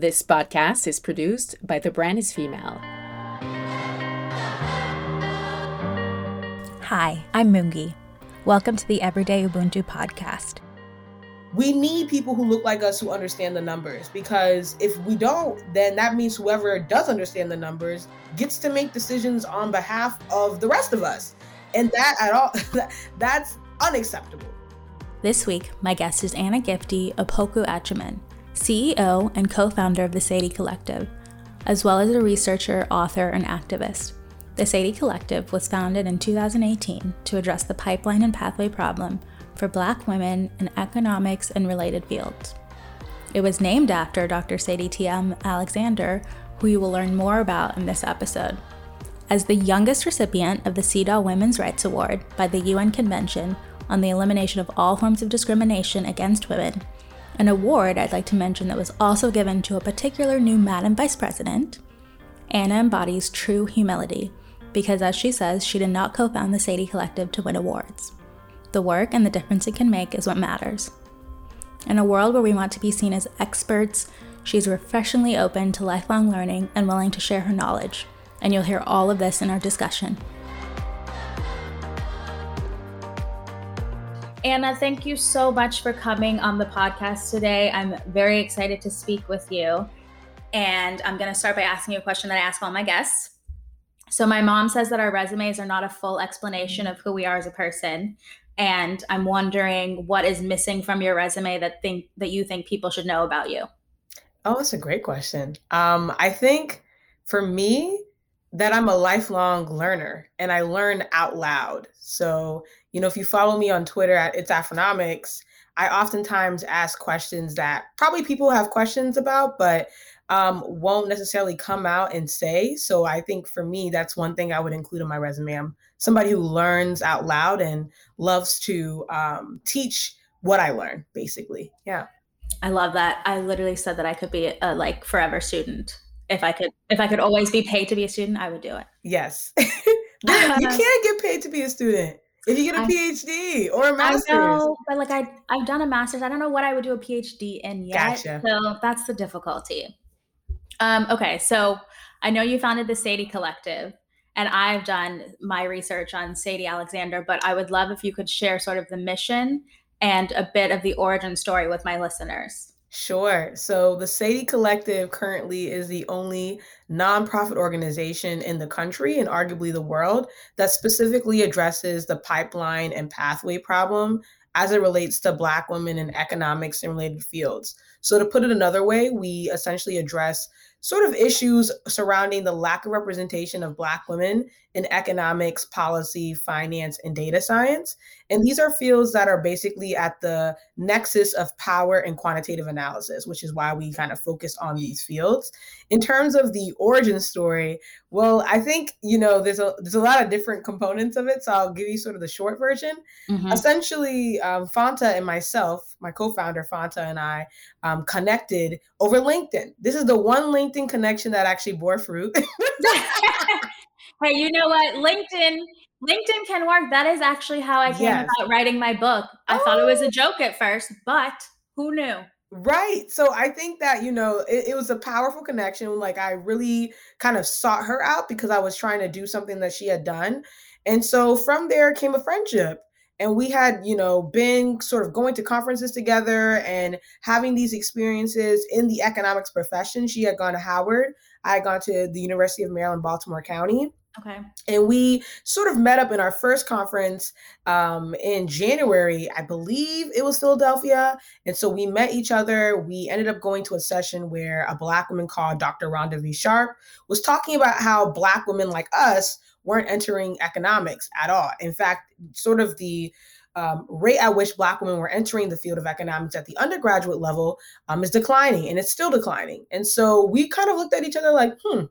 This podcast is produced by The Brand is Female. Hi, I'm Mungi. Welcome to the Everyday Ubuntu podcast. We need people who look like us who understand the numbers because if we don't, then that means whoever does understand the numbers gets to make decisions on behalf of the rest of us. And that at all that's unacceptable. This week, my guest is Anna Gifty Opoku Agyeman. CEO and co founder of the Sadie Collective, as well as a researcher, author, and activist. The Sadie Collective was founded in 2018 to address the pipeline and pathway problem for Black women in economics and related fields. It was named after Dr. Sadie T.M. Alexander, who you will learn more about in this episode. As the youngest recipient of the CEDAW Women's Rights Award by the UN Convention on the Elimination of All Forms of Discrimination Against Women, an award I'd like to mention that was also given to a particular new Madam Vice President. Anna embodies true humility because, as she says, she did not co found the Sadie Collective to win awards. The work and the difference it can make is what matters. In a world where we want to be seen as experts, she's refreshingly open to lifelong learning and willing to share her knowledge. And you'll hear all of this in our discussion. Anna, thank you so much for coming on the podcast today. I'm very excited to speak with you. And I'm going to start by asking you a question that I ask all my guests. So, my mom says that our resumes are not a full explanation of who we are as a person. And I'm wondering what is missing from your resume that think that you think people should know about you. Oh, that's a great question. Um, I think for me, that I'm a lifelong learner and I learn out loud. So you know, if you follow me on Twitter at It's Afronomics, I oftentimes ask questions that probably people have questions about, but um, won't necessarily come out and say. So I think for me, that's one thing I would include in my resume. I'm somebody who learns out loud and loves to um, teach what I learn, basically. Yeah. I love that. I literally said that I could be a like forever student. If I could, if I could always be paid to be a student, I would do it. Yes. you can't get paid to be a student. If you get a I, PhD or a master's. I know, but like I I've done a master's. I don't know what I would do a PhD in yet. Gotcha. So that's the difficulty. Um, okay, so I know you founded the Sadie Collective, and I've done my research on Sadie Alexander, but I would love if you could share sort of the mission and a bit of the origin story with my listeners. Sure. So the Sadie Collective currently is the only nonprofit organization in the country and arguably the world that specifically addresses the pipeline and pathway problem as it relates to Black women in economics and related fields. So, to put it another way, we essentially address sort of issues surrounding the lack of representation of Black women in economics, policy, finance, and data science. And these are fields that are basically at the nexus of power and quantitative analysis, which is why we kind of focus on these fields. In terms of the origin story, well, I think you know there's a there's a lot of different components of it. So I'll give you sort of the short version. Mm-hmm. Essentially, um, Fanta and myself, my co-founder Fanta and I, um, connected over LinkedIn. This is the one LinkedIn connection that actually bore fruit. hey, you know what? LinkedIn LinkedIn can work. That is actually how I came yes. about writing my book. I oh. thought it was a joke at first, but who knew? Right. So I think that, you know, it, it, was a powerful connection. Like I really kind of sought her out because I was trying to do something that she had done. And so from there came a friendship. And we had, you know, been sort of going to conferences together and having these experiences in the economics profession. She had gone to Howard. I had gone to the University of Maryland, Baltimore County. Okay. And we sort of met up in our first conference um, in January, I believe it was Philadelphia. And so we met each other. We ended up going to a session where a Black woman called Dr. Rhonda V. Sharpe was talking about how Black women like us weren't entering economics at all. In fact, sort of the um, rate at which Black women were entering the field of economics at the undergraduate level um, is declining, and it's still declining. And so we kind of looked at each other like, hmm,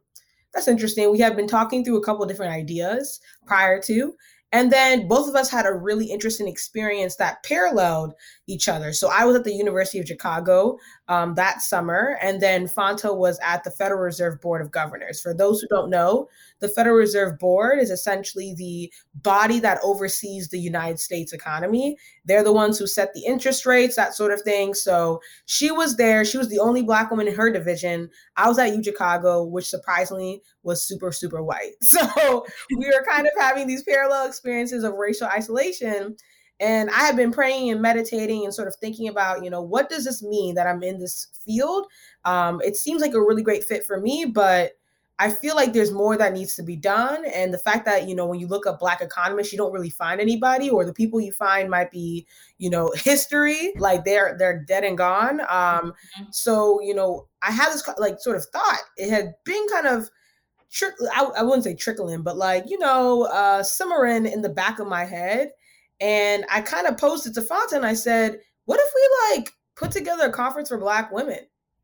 that's interesting. We had been talking through a couple different ideas prior to, and then both of us had a really interesting experience that paralleled, each other. So I was at the University of Chicago um, that summer, and then Fanta was at the Federal Reserve Board of Governors. For those who don't know, the Federal Reserve Board is essentially the body that oversees the United States economy. They're the ones who set the interest rates, that sort of thing. So she was there. She was the only Black woman in her division. I was at U Chicago, which surprisingly was super, super white. So we were kind of having these parallel experiences of racial isolation. And I have been praying and meditating and sort of thinking about, you know, what does this mean that I'm in this field? Um, it seems like a really great fit for me, but I feel like there's more that needs to be done. And the fact that, you know, when you look up Black economists, you don't really find anybody, or the people you find might be, you know, history, like they're they're dead and gone. Um, mm-hmm. so, you know, I had this like sort of thought. It had been kind of trickle I, I wouldn't say trickling, but like, you know, uh simmering in the back of my head. And I kind of posted to Fanta and I said, what if we like put together a conference for black women?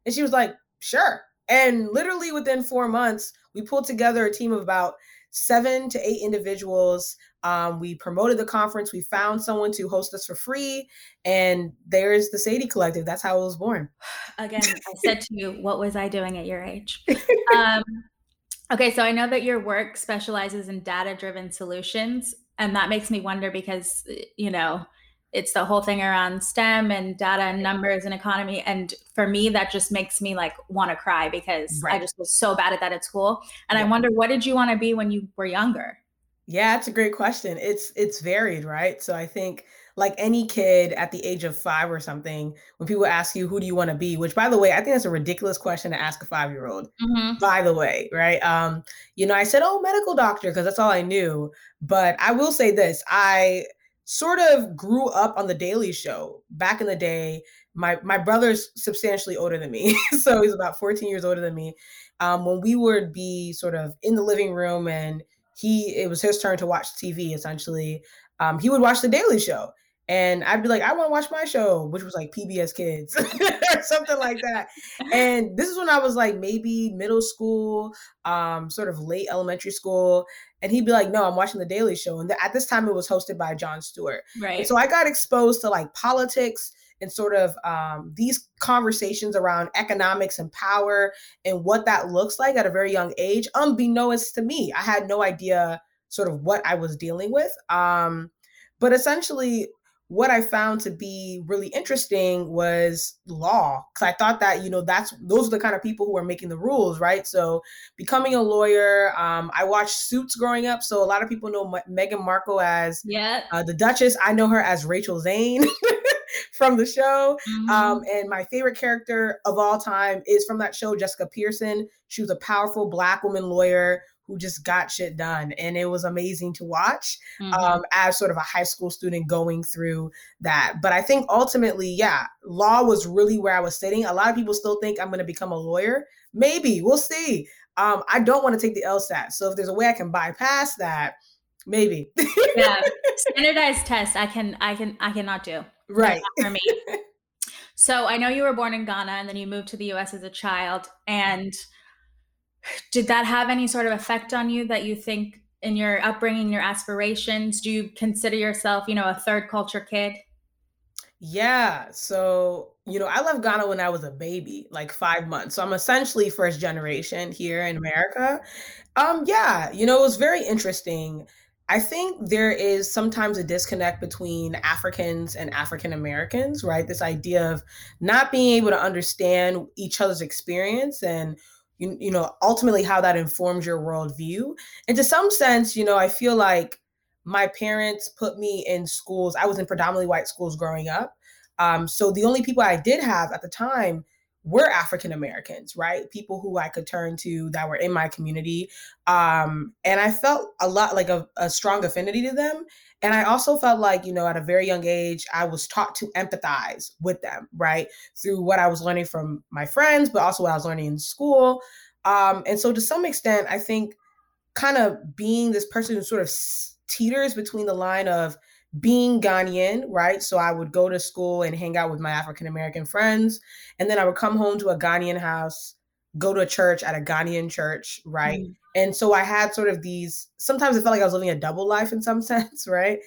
And she was like, sure. And literally within four months, we pulled together a team of about seven to eight individuals. Um, we promoted the conference. We found someone to host us for free. And there's the Sadie Collective. That's how it was born. Again, I said to you, what was I doing at your age? Um, okay, so I know that your work specializes in data driven solutions. And that makes me wonder because, you know, it's the whole thing around STEM and data and numbers and economy. And for me, that just makes me like want to cry because right. I just was so bad at that at school. And yeah. I wonder, what did you want to be when you were younger? Yeah, it's a great question. It's it's varied, right? So I think like any kid at the age of five or something, when people ask you who do you want to be, which by the way, I think that's a ridiculous question to ask a five year old. Mm-hmm. By the way, right? Um, you know, I said, oh, medical doctor, because that's all I knew. But I will say this: I sort of grew up on the Daily Show back in the day. My my brother's substantially older than me, so he's about 14 years older than me. Um, when we would be sort of in the living room and he it was his turn to watch TV essentially, um, he would watch the Daily Show. And I'd be like, I want to watch my show, which was like PBS Kids or something like that. And this is when I was like maybe middle school, um, sort of late elementary school. And he'd be like, No, I'm watching The Daily Show. And at this time, it was hosted by Jon Stewart. Right. And so I got exposed to like politics and sort of um, these conversations around economics and power and what that looks like at a very young age, unbeknownst to me. I had no idea sort of what I was dealing with. Um, but essentially, what I found to be really interesting was law because I thought that you know that's those are the kind of people who are making the rules, right? So becoming a lawyer, um, I watched Suits growing up, so a lot of people know M- Meghan Markle as yeah uh, the Duchess. I know her as Rachel Zane. from the show. Mm-hmm. Um, and my favorite character of all time is from that show, Jessica Pearson. She was a powerful Black woman lawyer who just got shit done. And it was amazing to watch mm-hmm. um, as sort of a high school student going through that. But I think ultimately, yeah, law was really where I was sitting. A lot of people still think I'm going to become a lawyer. Maybe we'll see. Um, I don't want to take the LSAT. So if there's a way I can bypass that, maybe. yeah, standardized test. I can, I can, I cannot do. Right for me. so I know you were born in Ghana and then you moved to the U.S. as a child, and did that have any sort of effect on you that you think in your upbringing, your aspirations? Do you consider yourself, you know, a third culture kid? Yeah. So, you know, I left Ghana when I was a baby, like five months. So I'm essentially first generation here in America. Um, yeah, you know, it was very interesting. I think there is sometimes a disconnect between Africans and African Americans, right? This idea of not being able to understand each other's experience and you, you know ultimately how that informs your worldview. And to some sense you know i feel like my parents put me in schools i was in predominantly white schools growing up. Um, so the only people i did have at the time were african americans right people who i could turn to that were in my community um, and i felt a lot like a, a strong affinity to them and I also felt like, you know, at a very young age, I was taught to empathize with them, right? Through what I was learning from my friends, but also what I was learning in school. Um, and so to some extent, I think kind of being this person who sort of teeters between the line of being Ghanaian, right? So I would go to school and hang out with my African American friends. And then I would come home to a Ghanaian house, go to a church at a Ghanaian church, right? Mm. And so I had sort of these, sometimes it felt like I was living a double life in some sense, right?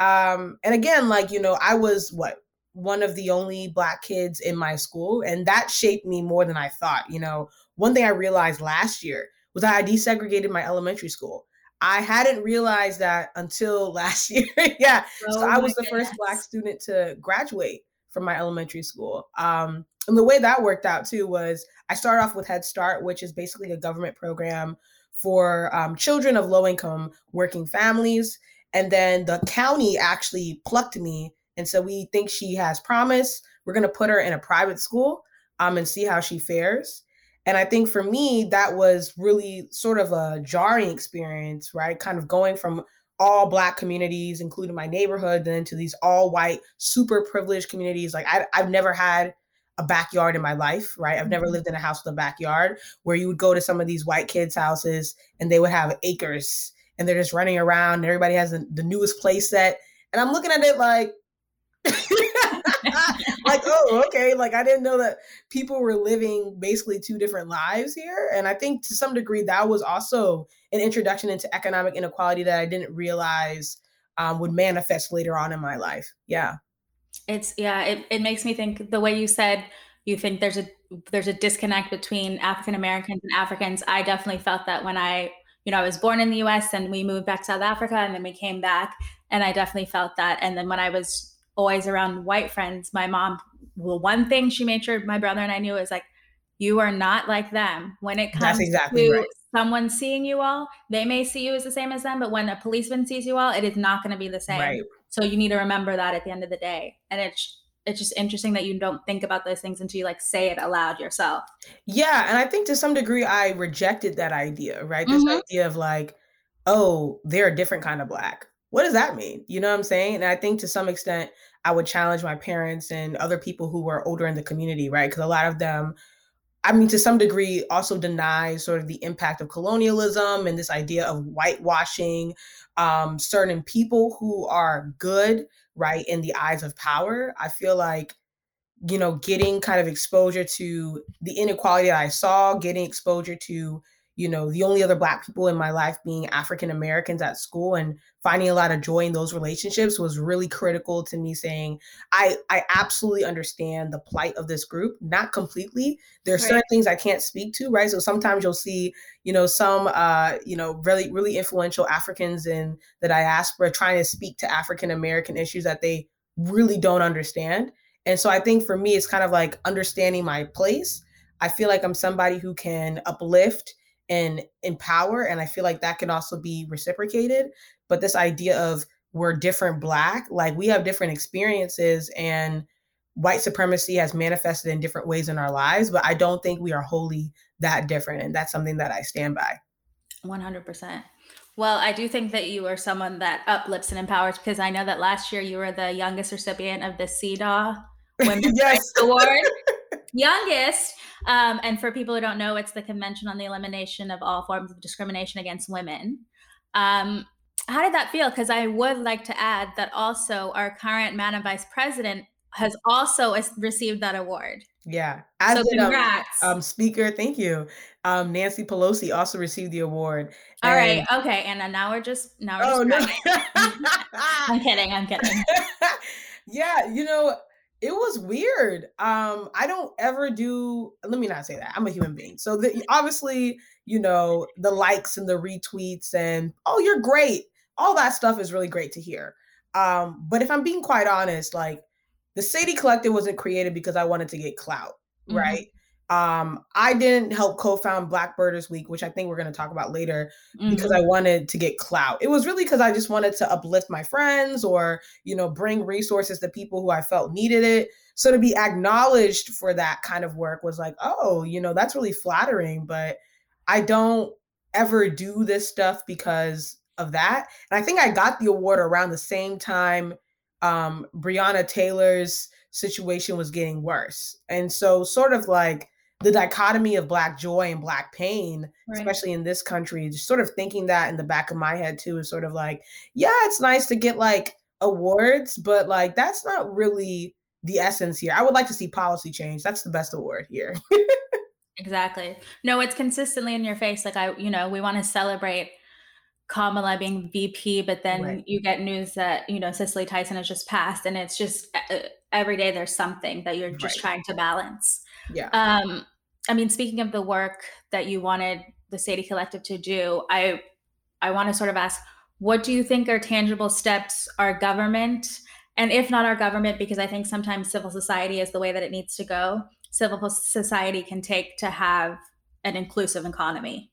Um, and again, like, you know, I was what, one of the only black kids in my school and that shaped me more than i thought you know one thing i realized last year was that i desegregated my elementary school i hadn't realized that until last year yeah oh so i was the goodness. first black student to graduate from my elementary school um, and the way that worked out too was i started off with head start which is basically a government program for um, children of low income working families and then the county actually plucked me and so we think she has promise. We're going to put her in a private school um, and see how she fares. And I think for me, that was really sort of a jarring experience, right? Kind of going from all black communities, including my neighborhood, then to these all white, super privileged communities. Like I, I've never had a backyard in my life, right? I've never mm-hmm. lived in a house with a backyard where you would go to some of these white kids' houses and they would have acres and they're just running around. And everybody has the, the newest play set. And I'm looking at it like, like, oh, okay. Like, I didn't know that people were living basically two different lives here. And I think to some degree, that was also an introduction into economic inequality that I didn't realize um, would manifest later on in my life. Yeah. It's, yeah, it, it makes me think the way you said, you think there's a there's a disconnect between African Americans and Africans. I definitely felt that when I, you know, I was born in the US and we moved back to South Africa and then we came back and I definitely felt that. And then when I was always around white friends, my mom, well, one thing she made sure my brother and I knew is like, you are not like them. When it comes exactly to right. someone seeing you all, they may see you as the same as them, but when a policeman sees you all, it is not going to be the same. Right. So you need to remember that at the end of the day. And it's it's just interesting that you don't think about those things until you like say it aloud yourself. Yeah, and I think to some degree I rejected that idea, right? This mm-hmm. idea of like, oh, they're a different kind of black what does that mean? You know what I'm saying? And I think to some extent, I would challenge my parents and other people who were older in the community, right? Because a lot of them, I mean, to some degree, also deny sort of the impact of colonialism and this idea of whitewashing um, certain people who are good, right, in the eyes of power. I feel like, you know, getting kind of exposure to the inequality that I saw, getting exposure to you know the only other black people in my life being african americans at school and finding a lot of joy in those relationships was really critical to me saying i i absolutely understand the plight of this group not completely. There's right. certain things i can't speak to right? So sometimes you'll see you know some uh you know really really influential africans in the diaspora trying to speak to african american issues that they really don't understand. And so i think for me it's kind of like understanding my place. I feel like i'm somebody who can uplift and empower and i feel like that can also be reciprocated but this idea of we're different black like we have different experiences and white supremacy has manifested in different ways in our lives but i don't think we are wholly that different and that's something that i stand by 100% well, I do think that you are someone that uplifts and empowers because I know that last year you were the youngest recipient of the CEDAW Women's yes. Award. youngest. Um, and for people who don't know, it's the Convention on the Elimination of All Forms of Discrimination Against Women. Um, how did that feel? Because I would like to add that also our current Madam Vice President has also received that award. Yeah. As so um, congrats. Um, um, speaker, thank you. Um, Nancy Pelosi also received the award. All and... right. Okay. And now we're just now we're oh, just no. I'm kidding. I'm kidding. yeah, you know, it was weird. Um, I don't ever do. Let me not say that. I'm a human being, so the, obviously, you know, the likes and the retweets and oh, you're great. All that stuff is really great to hear. Um, but if I'm being quite honest, like the Sadie Collective wasn't created because I wanted to get clout, mm-hmm. right? Um, I didn't help co-found Black Birders Week, which I think we're going to talk about later, mm-hmm. because I wanted to get clout. It was really because I just wanted to uplift my friends or, you know, bring resources to people who I felt needed it. So to be acknowledged for that kind of work was like, oh, you know, that's really flattering. But I don't ever do this stuff because of that. And I think I got the award around the same time um, Breonna Taylor's situation was getting worse. And so, sort of like the dichotomy of black joy and black pain right. especially in this country just sort of thinking that in the back of my head too is sort of like yeah it's nice to get like awards but like that's not really the essence here i would like to see policy change that's the best award here exactly no it's consistently in your face like i you know we want to celebrate Kamala being VP, but then right. you get news that you know Cicely Tyson has just passed, and it's just uh, every day there's something that you're just right. trying to balance. Yeah. Um, I mean, speaking of the work that you wanted the Sadie Collective to do, I I want to sort of ask, what do you think are tangible steps our government, and if not our government, because I think sometimes civil society is the way that it needs to go. Civil society can take to have an inclusive economy.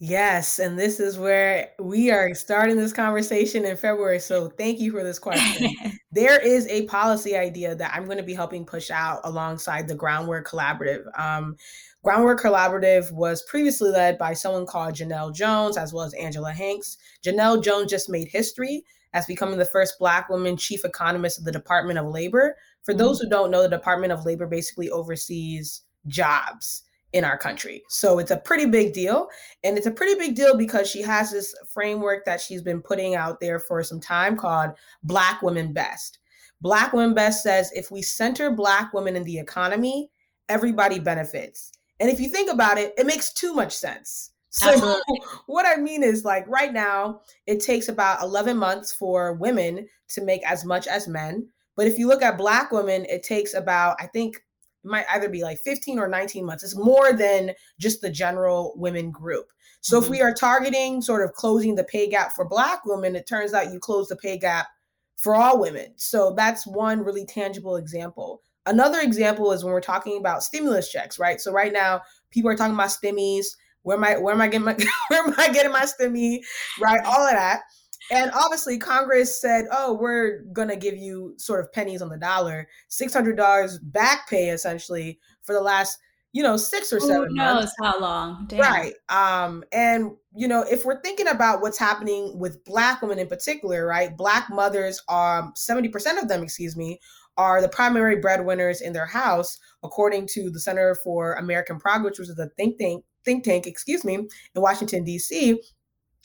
Yes, and this is where we are starting this conversation in February. So thank you for this question. there is a policy idea that I'm going to be helping push out alongside the Groundwork Collaborative. Um, Groundwork Collaborative was previously led by someone called Janelle Jones, as well as Angela Hanks. Janelle Jones just made history as becoming the first Black woman chief economist of the Department of Labor. For mm-hmm. those who don't know, the Department of Labor basically oversees jobs in our country. So it's a pretty big deal. And it's a pretty big deal because she has this framework that she's been putting out there for some time called Black Women Best. Black Women Best says if we center Black women in the economy, everybody benefits. And if you think about it, it makes too much sense. So Absolutely. what I mean is like right now, it takes about 11 months for women to make as much as men. But if you look at black women, it takes about, I think might either be like 15 or 19 months. It's more than just the general women group. So mm-hmm. if we are targeting sort of closing the pay gap for black women, it turns out you close the pay gap for all women. So that's one really tangible example. Another example is when we're talking about stimulus checks, right? So right now people are talking about stimmies. Where am I where am I getting my where am I getting my stimmy? Right? All of that. And obviously, Congress said, "Oh, we're gonna give you sort of pennies on the dollar, six hundred dollars back pay essentially for the last, you know, six or seven Who knows months. how long? Damn. Right. Um, and you know, if we're thinking about what's happening with Black women in particular, right? Black mothers are seventy percent of them, excuse me, are the primary breadwinners in their house, according to the Center for American Progress, which is a think tank think tank, excuse me, in Washington D.C.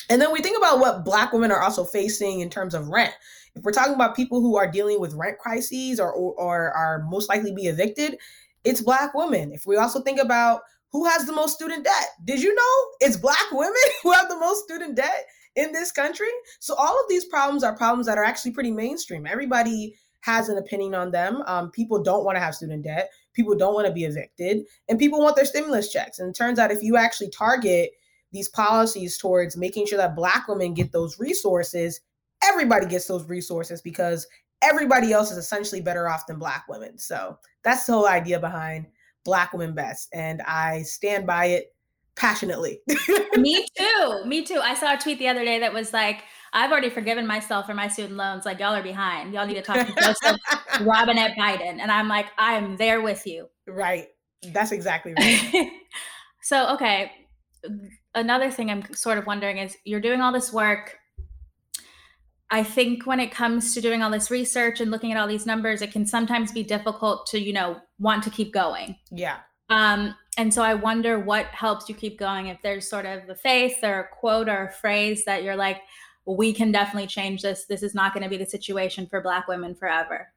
And then we think about what Black women are also facing in terms of rent. If we're talking about people who are dealing with rent crises or, or, or are most likely be evicted, it's Black women. If we also think about who has the most student debt, did you know it's Black women who have the most student debt in this country? So all of these problems are problems that are actually pretty mainstream. Everybody has an opinion on them. Um, people don't want to have student debt. People don't want to be evicted, and people want their stimulus checks. And it turns out if you actually target these policies towards making sure that black women get those resources everybody gets those resources because everybody else is essentially better off than black women. So that's the whole idea behind black women best and i stand by it passionately. Me too me too. I saw a tweet the other day that was like i've already forgiven myself for my student loans like y'all are behind. Y'all need to talk to joseph robinette biden. And i'm like i'm there with you. Right. That's exactly right. So okay another thing I'm sort of wondering is you're doing all this work. I think when it comes to doing all this research and looking at all these numbers, it can sometimes be difficult to, you know, want to keep going. Yeah. Um, and so I wonder what helps you keep going. If there's sort of a faith or a quote or a phrase that you're like, we can definitely change this. This is not going to be the situation for Black women forever.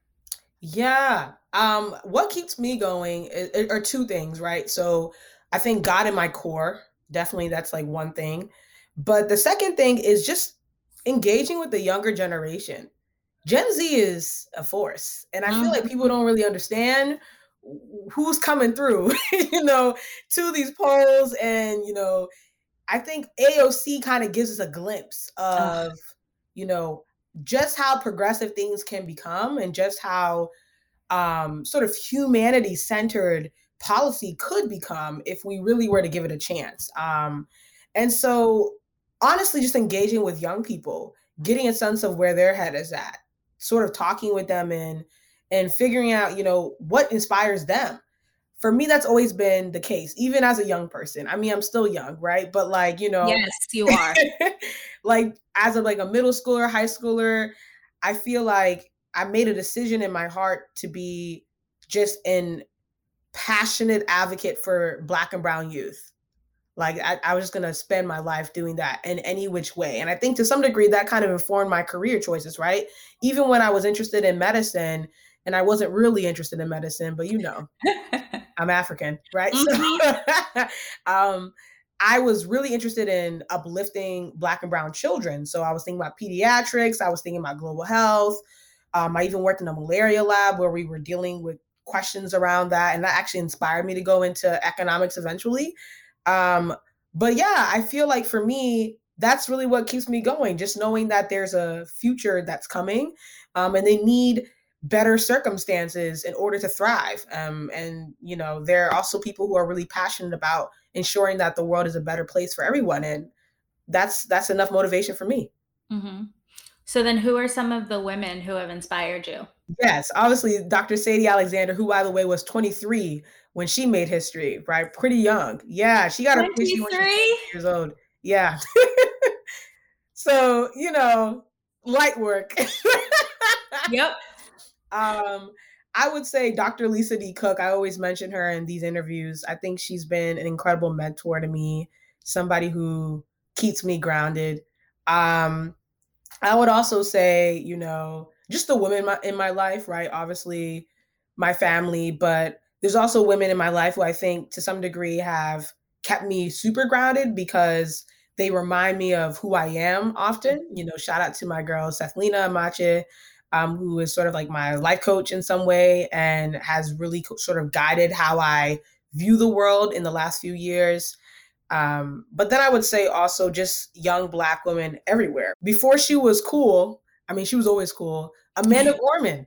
Yeah. Um, what keeps me going are two things, right? So I think God in my core, Definitely, that's like one thing. But the second thing is just engaging with the younger generation. Gen Z is a force. And I feel like people mm-hmm. don't really understand who's coming through, you know, to these polls. And, you know, I think AOC kind of gives us a glimpse of, you know, just how progressive things can become and just how um, sort of humanity centered policy could become if we really were to give it a chance. Um, and so, honestly, just engaging with young people, getting a sense of where their head is at, sort of talking with them and and figuring out, you know, what inspires them. For me, that's always been the case, even as a young person. I mean, I'm still young, right? But like, you know, yes, you are. like as a like a middle schooler, high schooler, I feel like I made a decision in my heart to be just in passionate advocate for black and brown youth like I, I, was just gonna spend my life doing that in any which way and i think to some degree that kind of informed my career choices right even when i was interested in medicine and i wasn't really interested in medicine but you know i'm african right mm-hmm. so, um I was really interested in uplifting Black and Brown children. So I was thinking about pediatrics, I was thinking about global health. Um, I even worked in a malaria lab where we were dealing with questions around that. And that actually inspired me to go into economics eventually. Um, but yeah, I feel like for me, that's really what keeps me going, just knowing that there's a future that's coming um, and they need better circumstances in order to thrive. Um, and, you know, there are also people who are really passionate about ensuring that the world is a better place for everyone. And that's that's enough motivation for me. Mm-hmm. So then who are some of the women who have inspired you? Yes, obviously Dr. Sadie Alexander, who by the way was 23 when she made history, right? Pretty young. Yeah, she got a PhD years old. Yeah. so, you know, light work. yep. Um, I would say Dr. Lisa D. Cook. I always mention her in these interviews. I think she's been an incredible mentor to me, somebody who keeps me grounded. Um, I would also say, you know, just the women in my, in my life, right? Obviously, my family, but there's also women in my life who I think to some degree have kept me super grounded because they remind me of who I am often. You know, shout out to my girl, Sethlina Amache, um, who is sort of like my life coach in some way and has really co- sort of guided how I view the world in the last few years. Um, but then I would say also just young Black women everywhere. Before she was cool, I mean, she was always cool. Amanda Gorman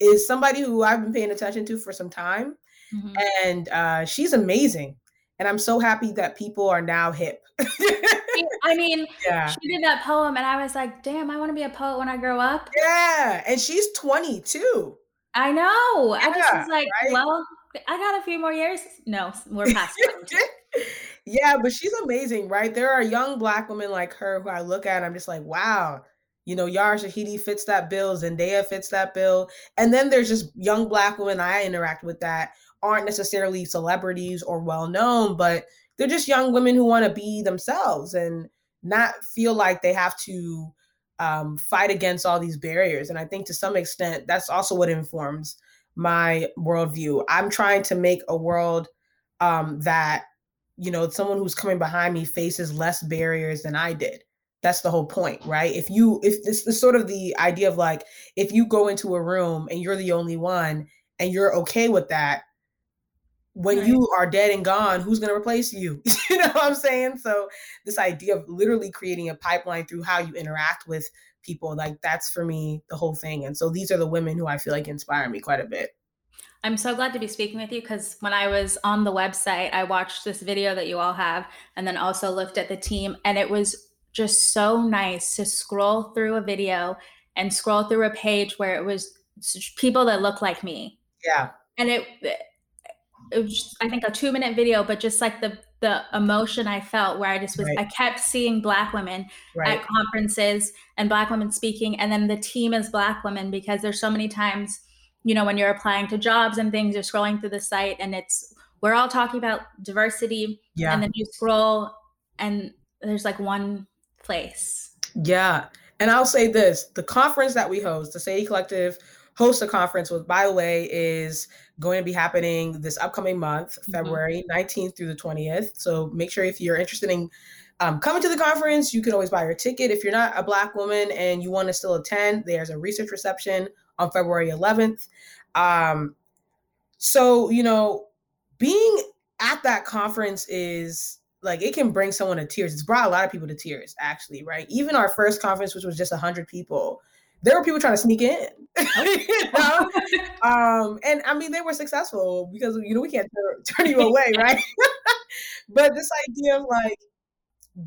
is somebody who I've been paying attention to for some time. Mm-hmm. And uh, she's amazing. And I'm so happy that people are now hip. I mean, yeah. she did that poem, and I was like, damn, I want to be a poet when I grow up. Yeah. And she's 22. I know. Yeah, I just was like, right? well, I got a few more years. No, we're past Yeah, but she's amazing, right? There are young black women like her who I look at and I'm just like, wow, you know, Yara Shahidi fits that bill, Zendaya fits that bill. And then there's just young black women I interact with that aren't necessarily celebrities or well known, but they're just young women who want to be themselves and not feel like they have to um, fight against all these barriers. And I think to some extent, that's also what informs my worldview. I'm trying to make a world um, that, you know, someone who's coming behind me faces less barriers than I did. That's the whole point, right? If you, if this is sort of the idea of like, if you go into a room and you're the only one and you're okay with that, when right. you are dead and gone, who's going to replace you? you know what I'm saying? So this idea of literally creating a pipeline through how you interact with people, like that's for me the whole thing. And so these are the women who I feel like inspire me quite a bit. I'm so glad to be speaking with you because when I was on the website, I watched this video that you all have and then also looked at the team. And it was just so nice to scroll through a video and scroll through a page where it was people that look like me. Yeah. And it, it was just, I think a two minute video, but just like the the emotion I felt where I just was right. I kept seeing black women right. at conferences and black women speaking and then the team is black women because there's so many times, you know, when you're applying to jobs and things, you're scrolling through the site and it's we're all talking about diversity. Yeah. And then you scroll and there's like one place. Yeah. And I'll say this the conference that we host, the Sadie Collective host a conference, which by the way is going to be happening this upcoming month, mm-hmm. February 19th through the 20th. So make sure if you're interested in um, coming to the conference, you can always buy your ticket. If you're not a Black woman and you want to still attend, there's a research reception on February 11th. Um, so, you know, being at that conference is like it can bring someone to tears. It's brought a lot of people to tears, actually, right? Even our first conference, which was just 100 people, there were people trying to sneak in. you know? um, and I mean, they were successful because you know we can't turn you away, right? but this idea of like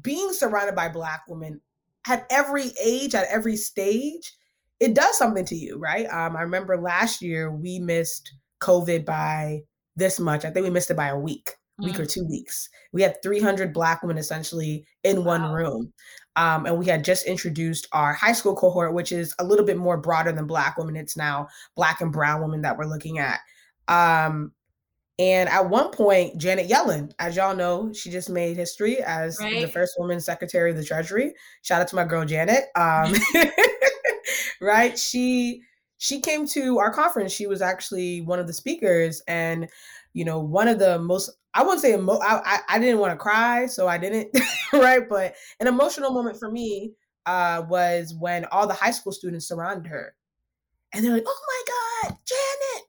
being surrounded by black women at every age, at every stage, it does something to you, right? Um, I remember last year we missed COVID by this much. I think we missed it by a week, week mm. or two weeks. We had 300 black women essentially in wow. one room. Um, and we had just introduced our high school cohort, which is a little bit more broader than Black women. It's now Black and Brown women that we're looking at. Um, and at one point, Janet Yellen, as y'all know, she just made history as right. the first woman Secretary of the Treasury. Shout out to my girl Janet. Um, right? She she came to our conference. She was actually one of the speakers, and you know, one of the most I wouldn't say emo- I, I, I didn't want to cry, so I didn't, right? But an emotional moment for me uh, was when all the high school students surrounded her, and they're like, "Oh my God, Janet!"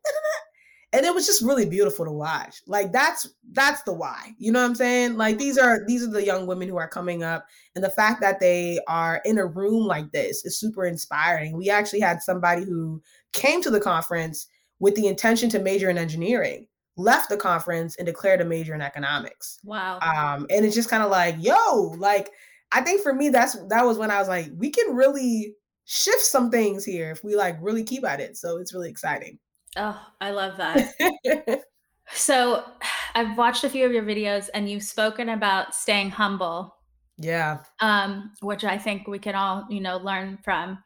and it was just really beautiful to watch. Like that's that's the why you know what i'm saying? Like these are these are the young women who are coming up and the fact that they are in a room like this is super inspiring. We actually had somebody who came to the conference with the intention to major in engineering left the conference and declared a major in economics wow um and it's just kind of like yo like i think for me that's that was when i was like we can really shift some things here if we like really keep at it so it's really exciting Oh, I love that. so, I've watched a few of your videos and you've spoken about staying humble. Yeah. Um, which I think we can all, you know, learn from.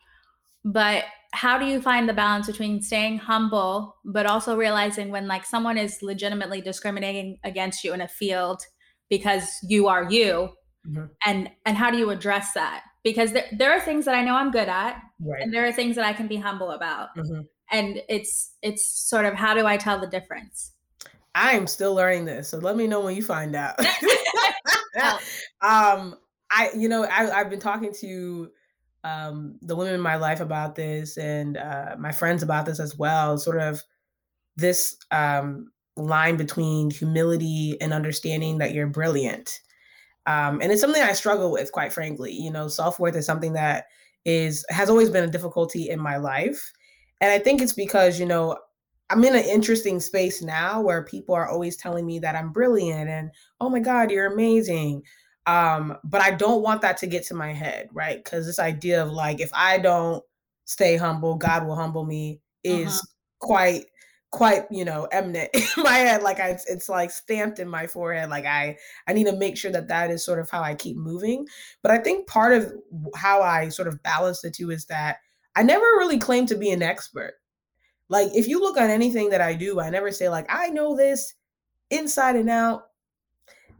But how do you find the balance between staying humble but also realizing when like someone is legitimately discriminating against you in a field because you are you mm-hmm. and and how do you address that because there, there are things that i know i'm good at right. and there are things that i can be humble about mm-hmm and it's it's sort of how do I tell the difference? I am still learning this, so let me know when you find out. um, I you know I, I've been talking to um, the women in my life about this and uh, my friends about this as well. Sort of this um, line between humility and understanding that you're brilliant. Um, and it's something I struggle with, quite frankly. You know, self worth is something that is has always been a difficulty in my life. And I think it's because, you know, I'm in an interesting space now where people are always telling me that I'm brilliant and, oh my God, you're amazing. Um, but I don't want that to get to my head, right? Because this idea of like, if I don't stay humble, God will humble me is uh-huh. quite quite you know eminent in my head like I, it's, like stamped in my forehead like i i need to make sure that that is sort of how i keep moving but i think part of how i sort of balance the two is that I never really claim to be an expert. Like if you look at anything that I do, I never say like I know this inside and out.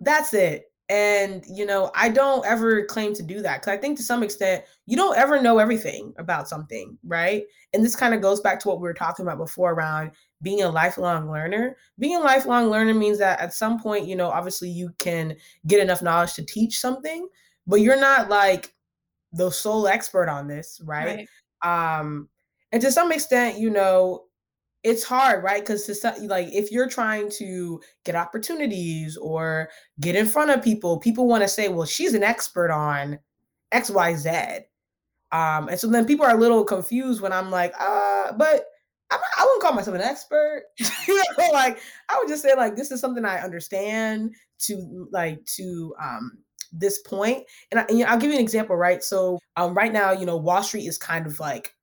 That's it. And you know, I don't ever claim to do that cuz I think to some extent you don't ever know everything about something, right? And this kind of goes back to what we were talking about before around being a lifelong learner. Being a lifelong learner means that at some point, you know, obviously you can get enough knowledge to teach something, but you're not like the sole expert on this, right? right. Um, and to some extent, you know, it's hard, right? Because to like if you're trying to get opportunities or get in front of people, people want to say, "Well, she's an expert on X, Y, Z." Um, and so then people are a little confused when I'm like, "Uh, but." I'm not, I wouldn't call myself an expert. you know, like I would just say like this is something I understand to like to um this point. And, I, and I'll give you an example, right? So um, right now, you know, Wall Street is kind of like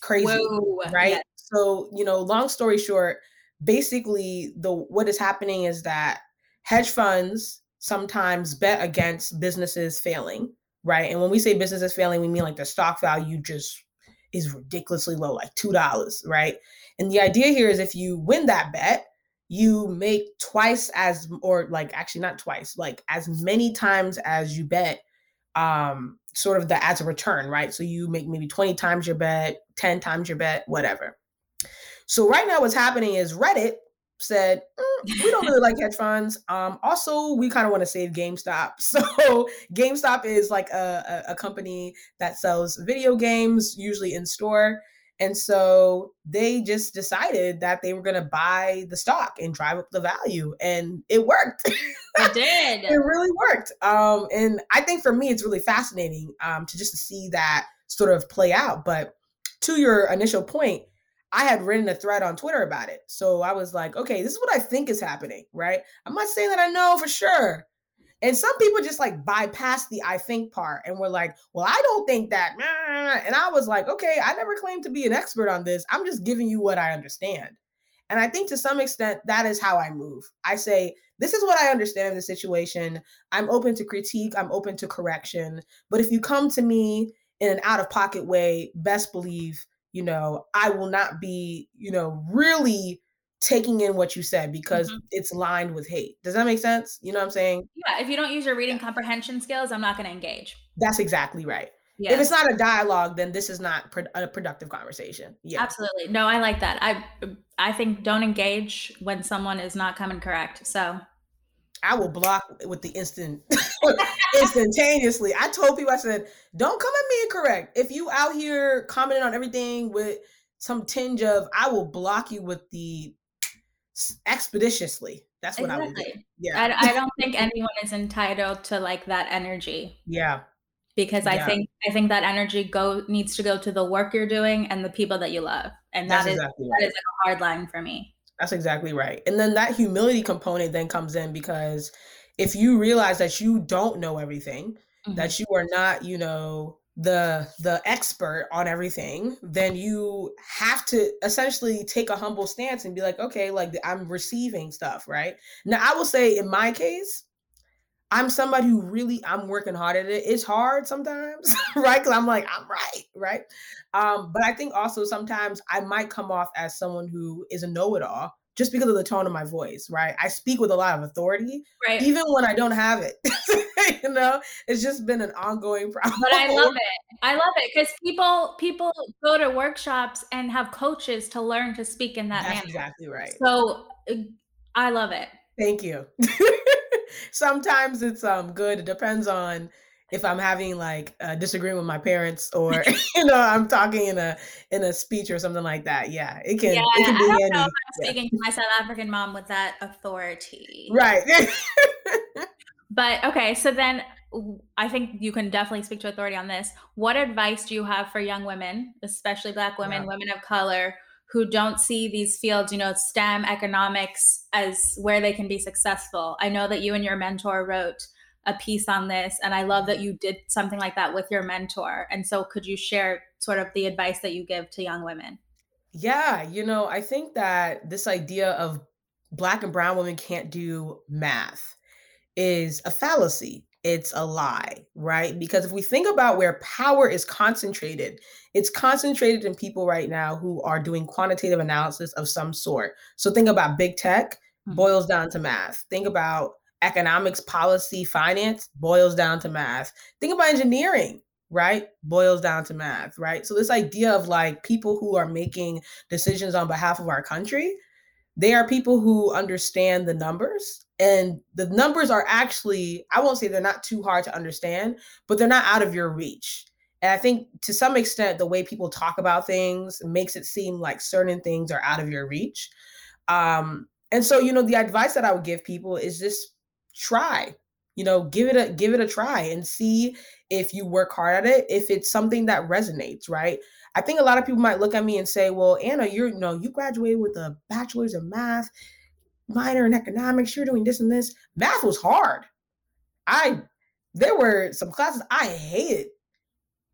crazy, Whoa, right? So you know, long story short, basically the what is happening is that hedge funds sometimes bet against businesses failing, right? And when we say businesses failing, we mean like the stock value just is ridiculously low, like two dollars, right? And the idea here is if you win that bet, you make twice as or like actually not twice like as many times as you bet um sort of the as a return right so you make maybe 20 times your bet 10 times your bet whatever so right now what's happening is reddit said mm, we don't really like hedge funds um also we kind of want to save gamestop so gamestop is like a, a, a company that sells video games usually in store and so they just decided that they were going to buy the stock and drive up the value. And it worked. It did. it really worked. Um, and I think for me, it's really fascinating um, to just to see that sort of play out. But to your initial point, I had written a thread on Twitter about it. So I was like, okay, this is what I think is happening, right? I'm not saying that I know for sure, and some people just like bypass the I think part and we're like, well, I don't think that. And I was like, okay, I never claimed to be an expert on this. I'm just giving you what I understand. And I think to some extent, that is how I move. I say, this is what I understand of the situation. I'm open to critique, I'm open to correction. But if you come to me in an out of pocket way, best believe, you know, I will not be, you know, really taking in what you said because mm-hmm. it's lined with hate. Does that make sense? You know what I'm saying? Yeah. If you don't use your reading comprehension skills, I'm not going to engage. That's exactly right. Yes. If it's not a dialogue, then this is not a productive conversation. Yeah. Absolutely. No, I like that. I I think don't engage when someone is not coming correct. So I will block with the instant instantaneously. I told people I said, don't come at me incorrect. If you out here commenting on everything with some tinge of I will block you with the expeditiously. That's what exactly. I would do. Yeah. I, I, don't think anyone is entitled to like that energy. Yeah. Because I yeah. think I think that energy go needs to go to the work you're doing and the people that you love. And That's that is exactly right. that is like a hard line for me. That's exactly right. And then that humility component then comes in because if you realize that you don't know everything, mm-hmm. that you are not, you know, the the expert on everything then you have to essentially take a humble stance and be like okay like i'm receiving stuff right now i will say in my case i'm somebody who really i'm working hard at it it's hard sometimes right because i'm like i'm right right um but i think also sometimes i might come off as someone who is a know-it-all just because of the tone of my voice, right? I speak with a lot of authority, right? Even when I don't have it. you know, it's just been an ongoing problem. But I love it. I love it because people people go to workshops and have coaches to learn to speak in that That's manner. Exactly right. So I love it. Thank you. Sometimes it's um good. It depends on if I'm having like a disagreement with my parents or you know I'm talking in a in a speech or something like that. Yeah, it can. Yeah, it can be I don't know if I'm yeah. speaking to my South African mom with that authority. Right. but okay, so then I think you can definitely speak to authority on this. What advice do you have for young women, especially Black women, women of color? Who don't see these fields, you know, STEM, economics, as where they can be successful. I know that you and your mentor wrote a piece on this and i love that you did something like that with your mentor. And so could you share sort of the advice that you give to young women? Yeah you know i think that this idea of black and brown women can't do math is a fallacy it's a lie right because if we think about where power is concentrated it's concentrated in people right now who are doing quantitative analysis of some sort so think about big tech mm-hmm. boils down to math think about economics, policy, finance boils down to math. Think about engineering, right? Boils down to math, right? So, this idea of like people who are making decisions on behalf of our country, they are people who understand the numbers. And the numbers are actually, I won't say they're not too hard to understand, but they're not out of your reach. And I think to some extent, the way people talk about things makes it seem like certain things are out of your reach. Um, and so, you know, the advice that I would give people is just try you know give it a give it a try and see if you work hard at it if it's something that resonates right i think a lot of people might look at me and say well anna you're you know you graduated with a bachelor's in math minor in economics you're doing this and this math was hard i there were some classes i hated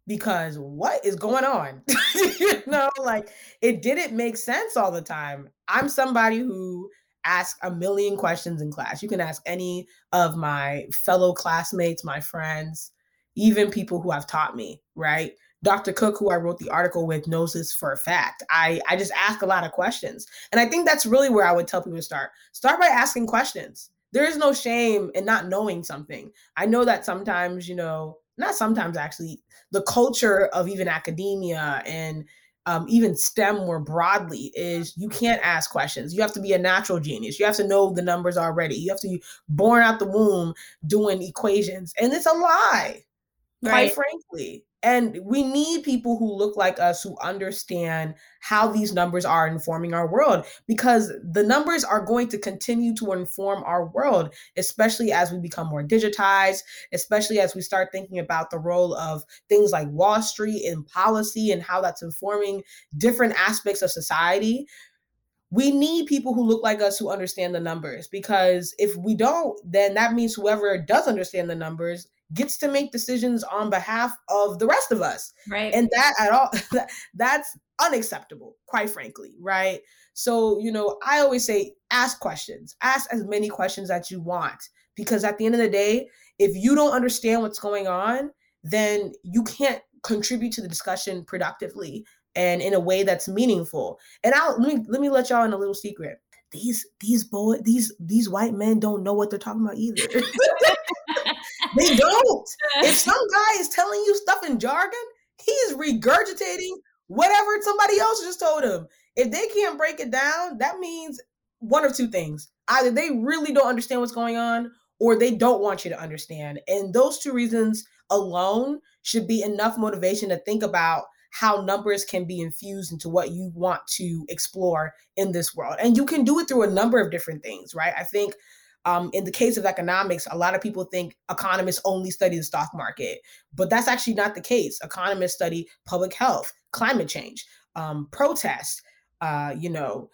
because what is going on you know like it didn't make sense all the time i'm somebody who asks a million questions in class. You can ask any of my fellow classmates, my friends, even people who have taught me, right? Dr. Cook, who I wrote the article with, knows this for a fact. I, I just ask a lot of questions. And I think that's really where I would tell people to start. Start by asking questions. There is no shame in not knowing something. I know that sometimes, you know, not sometimes actually, the culture of even academia and um, even STEM more broadly is you can't ask questions. You have to be a natural genius. You have to know the numbers already. You have to be born out the womb doing equations. And it's a lie, right. quite frankly. And we need people who look like us who understand how these numbers are informing our world because the numbers are going to continue to inform our world, especially as we become more digitized, especially as we start thinking about the role of things like Wall Street and policy and how that's informing different aspects of society. We need people who look like us who understand the numbers because if we don't then that means whoever does understand the numbers gets to make decisions on behalf of the rest of us. Right. And that at all that's unacceptable, quite frankly, right? So, you know, I always say ask questions. Ask as many questions as you want because at the end of the day, if you don't understand what's going on, then you can't contribute to the discussion productively and in a way that's meaningful. And I'll let me let me let y'all in a little secret. These these boy these these white men don't know what they're talking about either. they don't. if some guy is telling you stuff in jargon, he is regurgitating whatever somebody else just told him. If they can't break it down, that means one of two things. Either they really don't understand what's going on or they don't want you to understand. And those two reasons alone should be enough motivation to think about how numbers can be infused into what you want to explore in this world. And you can do it through a number of different things, right? I think um, in the case of economics, a lot of people think economists only study the stock market, but that's actually not the case. Economists study public health, climate change, um, uh, you know,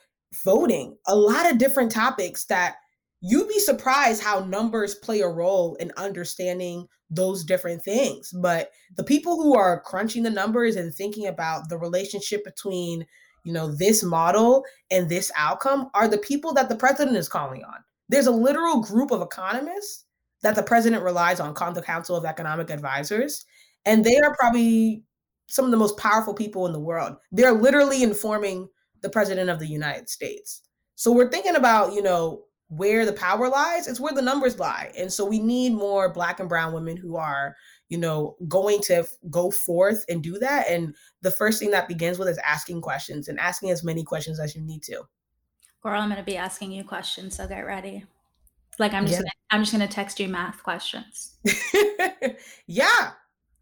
voting, a lot of different topics that you'd be surprised how numbers play a role in understanding those different things. But the people who are crunching the numbers and thinking about the relationship between, you know, this model and this outcome are the people that the president is calling on. There's a literal group of economists that the president relies on, called the Council of Economic Advisors, and they are probably some of the most powerful people in the world. They're literally informing the president of the United States. So we're thinking about, you know, where the power lies, it's where the numbers lie. And so we need more black and brown women who are, you know, going to go forth and do that. And the first thing that begins with is asking questions and asking as many questions as you need to. Girl, I'm gonna be asking you questions, so get ready. Like I'm just yeah. gonna, I'm just gonna text you math questions. yeah.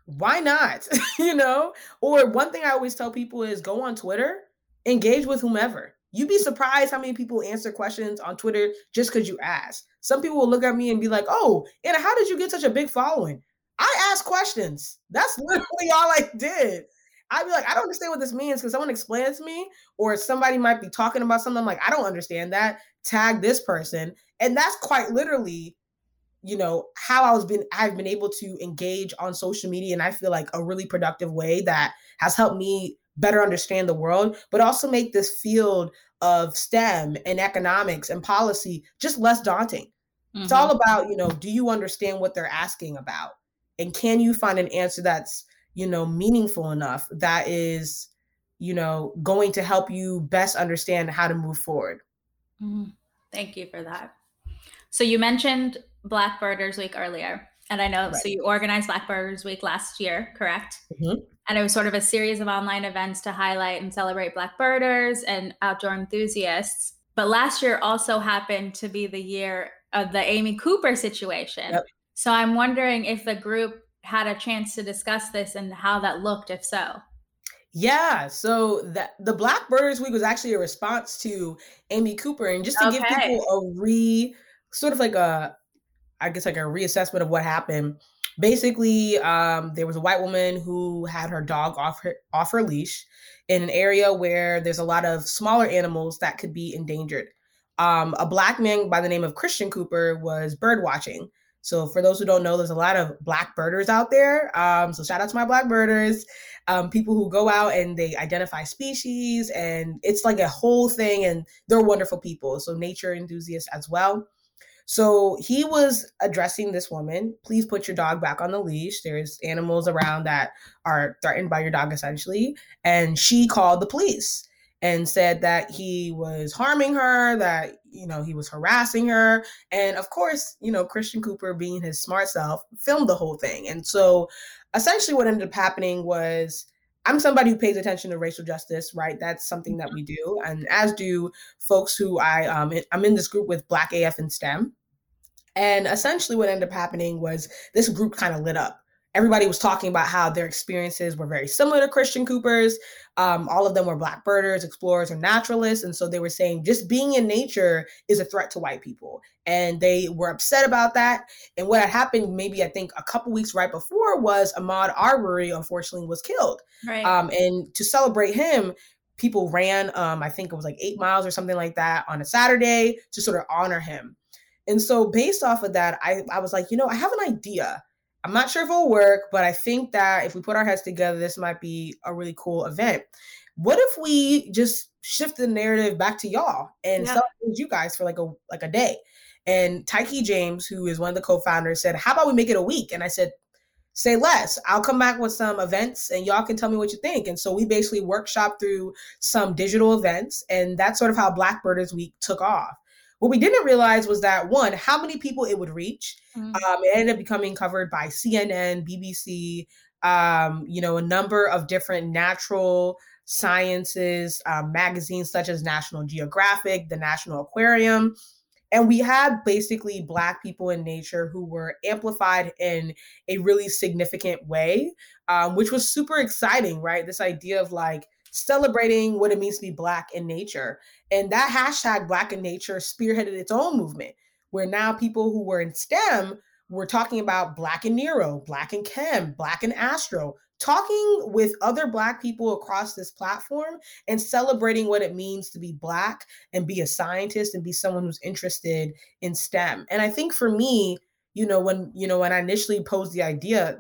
Why not? you know? Or one thing I always tell people is go on Twitter, engage with whomever You'd be surprised how many people answer questions on Twitter just because you ask. Some people will look at me and be like, "Oh, Anna, how did you get such a big following?" I asked questions. That's literally all I did. I'd be like, I don't understand what this means. Can someone explain it to me? Or somebody might be talking about something. I'm like, I don't understand that. Tag this person. And that's quite literally, you know, how I was been I've been able to engage on social media. And I feel like a really productive way that has helped me better understand the world, but also make this field of STEM and economics and policy just less daunting. Mm-hmm. It's all mm-hmm. about, you know, do you understand what they're asking about? And can you find an answer that's, you know, meaningful enough that is, you know, going to help you best understand how to move forward? Mm-hmm. Thank you for that. So you mentioned Black Birders Week earlier. And I know, right. so you organized Black Birders Week last year, correct? Mm-hmm. And it was sort of a series of online events to highlight and celebrate Black birders and outdoor enthusiasts. But last year also happened to be the year of the Amy Cooper situation. Yep. So I'm wondering if the group had a chance to discuss this and how that looked, if so. Yeah, so that the Black Birders Week was actually a response to Amy Cooper, and just to okay. give people a re sort of like a I guess like a reassessment of what happened. Basically, um, there was a white woman who had her dog off her off her leash in an area where there's a lot of smaller animals that could be endangered. Um, a black man by the name of Christian Cooper was bird watching. So for those who don't know, there's a lot of black birders out there. Um, so shout out to my black birders, um, people who go out and they identify species, and it's like a whole thing. And they're wonderful people. So nature enthusiasts as well. So he was addressing this woman. Please put your dog back on the leash. There's animals around that are threatened by your dog, essentially. And she called the police and said that he was harming her, that, you know, he was harassing her. And of course, you know, Christian Cooper, being his smart self, filmed the whole thing. And so essentially what ended up happening was I'm somebody who pays attention to racial justice, right? That's something that we do, and as do folks who I um I'm in this group with Black AF and STEM, and essentially, what ended up happening was this group kind of lit up. Everybody was talking about how their experiences were very similar to Christian Cooper's. Um, all of them were black birders, explorers, and naturalists. And so they were saying just being in nature is a threat to white people. And they were upset about that. And what had happened, maybe I think a couple weeks right before, was Ahmaud Arbery, unfortunately, was killed. Right. Um, and to celebrate him, people ran, um, I think it was like eight miles or something like that on a Saturday to sort of honor him. And so based off of that, I, I was like, you know, I have an idea. I'm not sure if it'll work, but I think that if we put our heads together, this might be a really cool event. What if we just shift the narrative back to y'all and yeah. celebrate you guys for like a like a day? And Tyke James, who is one of the co-founders, said, How about we make it a week? And I said, say less. I'll come back with some events and y'all can tell me what you think. And so we basically workshop through some digital events, and that's sort of how Blackbirders Week took off What we didn't realize was that one, how many people it would reach. Mm-hmm. Um, it ended up becoming covered by CNN, BBC, um, you know, a number of different natural sciences um, magazines such as National Geographic, the National Aquarium. And we had basically Black people in nature who were amplified in a really significant way, um, which was super exciting, right? This idea of like celebrating what it means to be Black in nature. And that hashtag Black in nature spearheaded its own movement, where now people who were in STEM were talking about Black in Neuro, Black in Chem, Black in Astro, talking with other Black people across this platform and celebrating what it means to be Black and be a scientist and be someone who's interested in STEM. And I think for me, you know, when, you know, when I initially posed the idea,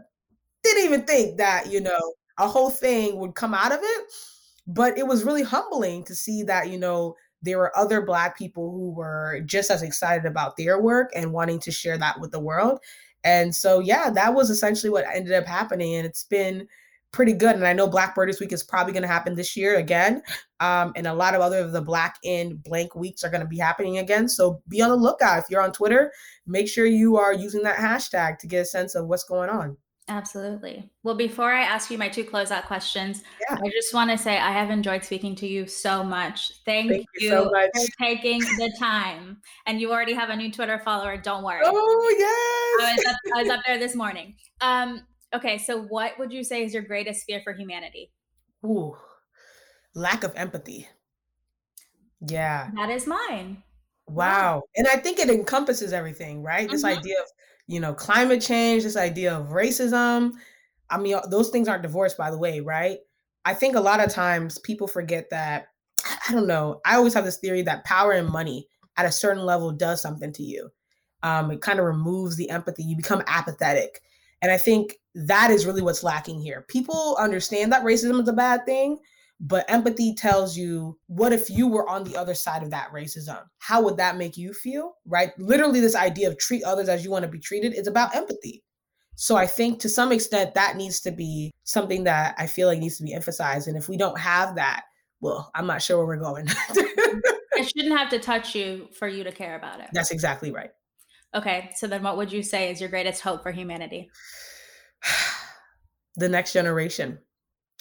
didn't even think that, you know, a whole thing would come out of it. But it was really humbling to see that, you know, there were other Black people who were just as excited about their work and wanting to share that with the world. And so, yeah, that was essentially what ended up happening. And it's been pretty good. And I know Black Birders Week is probably going to happen this year again. Um, and a lot of other of the Black in blank weeks are going to be happening again. So be on the lookout. If you're on Twitter, make sure you are using that hashtag to get a sense of what's going on. Absolutely. Well, before I ask you my two closeout questions, yeah. I just want to say I have enjoyed speaking to you so much. Thank, Thank you, you so much. for taking the time. And you already have a new Twitter follower. Don't worry. Oh, yes. I was up, I was up there this morning. Um, okay, so what would you say is your greatest fear for humanity? Ooh, lack of empathy. Yeah. That is mine. Wow. And I think it encompasses everything, right? Mm-hmm. This idea of you know, climate change, this idea of racism. I mean, those things aren't divorced, by the way, right? I think a lot of times people forget that, I don't know, I always have this theory that power and money at a certain level does something to you. Um, it kind of removes the empathy. You become apathetic. And I think that is really what's lacking here. People understand that racism is a bad thing, but empathy tells you what if you were on the other side of that racism? How would that make you feel right? Literally this idea of treat others as you want to be treated is about empathy. So i think to some extent that needs to be something that i feel like needs to be emphasized and if we don't have that well i'm not sure where we're going. It shouldn't have to touch you for you to care about it. That's exactly right. Okay so then what would you say is your greatest hope for humanity? The next generation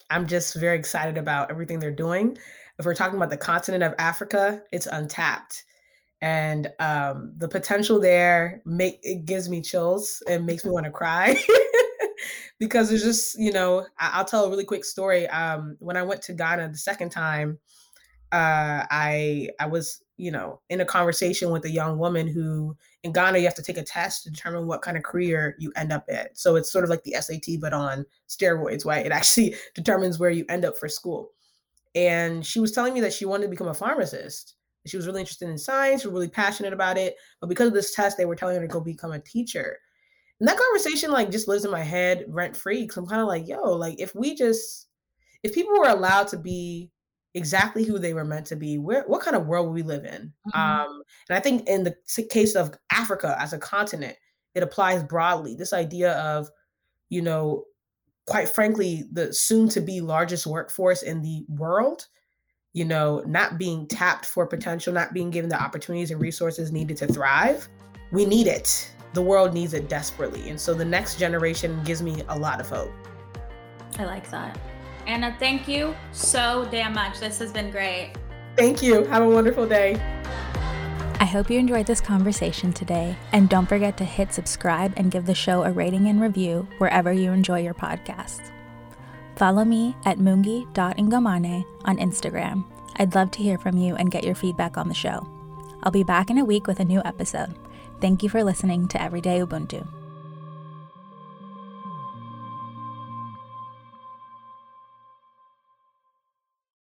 I'm just very excited about everything they're doing. If we're talking about the continent of Africa, it's untapped. And um, the potential there make it gives me chills and makes me want to cry because it's just you know I, will tell a really quick story. Um, when I went to Ghana the second time, uh, I I was you know in a conversation with a young woman who in Ghana you have to take a test to determine what kind of career you end up at. So it's sort of like the SAT but on steroids, right? It actually determines where you end up for school. And she was telling me that she wanted to become a pharmacist. She was really interested in science, really passionate about it, but because of this test, they were telling her to go become a teacher. And that conversation like just lives in my head rent free because I'm kind of like, yo, like if we just if people were allowed to be exactly who they were meant to be, where what kind of world would we live in? Mm-hmm. Um, and I think in the case of Africa as a continent, it applies broadly. This idea of, you know, quite frankly, the soon to be largest workforce in the world, you know, not being tapped for potential, not being given the opportunities and resources needed to thrive. We need it. The world needs it desperately. And so the next generation gives me a lot of hope. I like that. Anna, thank you so damn much. This has been great. Thank you. Have a wonderful day. I hope you enjoyed this conversation today, and don't forget to hit subscribe and give the show a rating and review wherever you enjoy your podcasts. Follow me at mungi.ngomane on Instagram. I'd love to hear from you and get your feedback on the show. I'll be back in a week with a new episode. Thank you for listening to Everyday Ubuntu.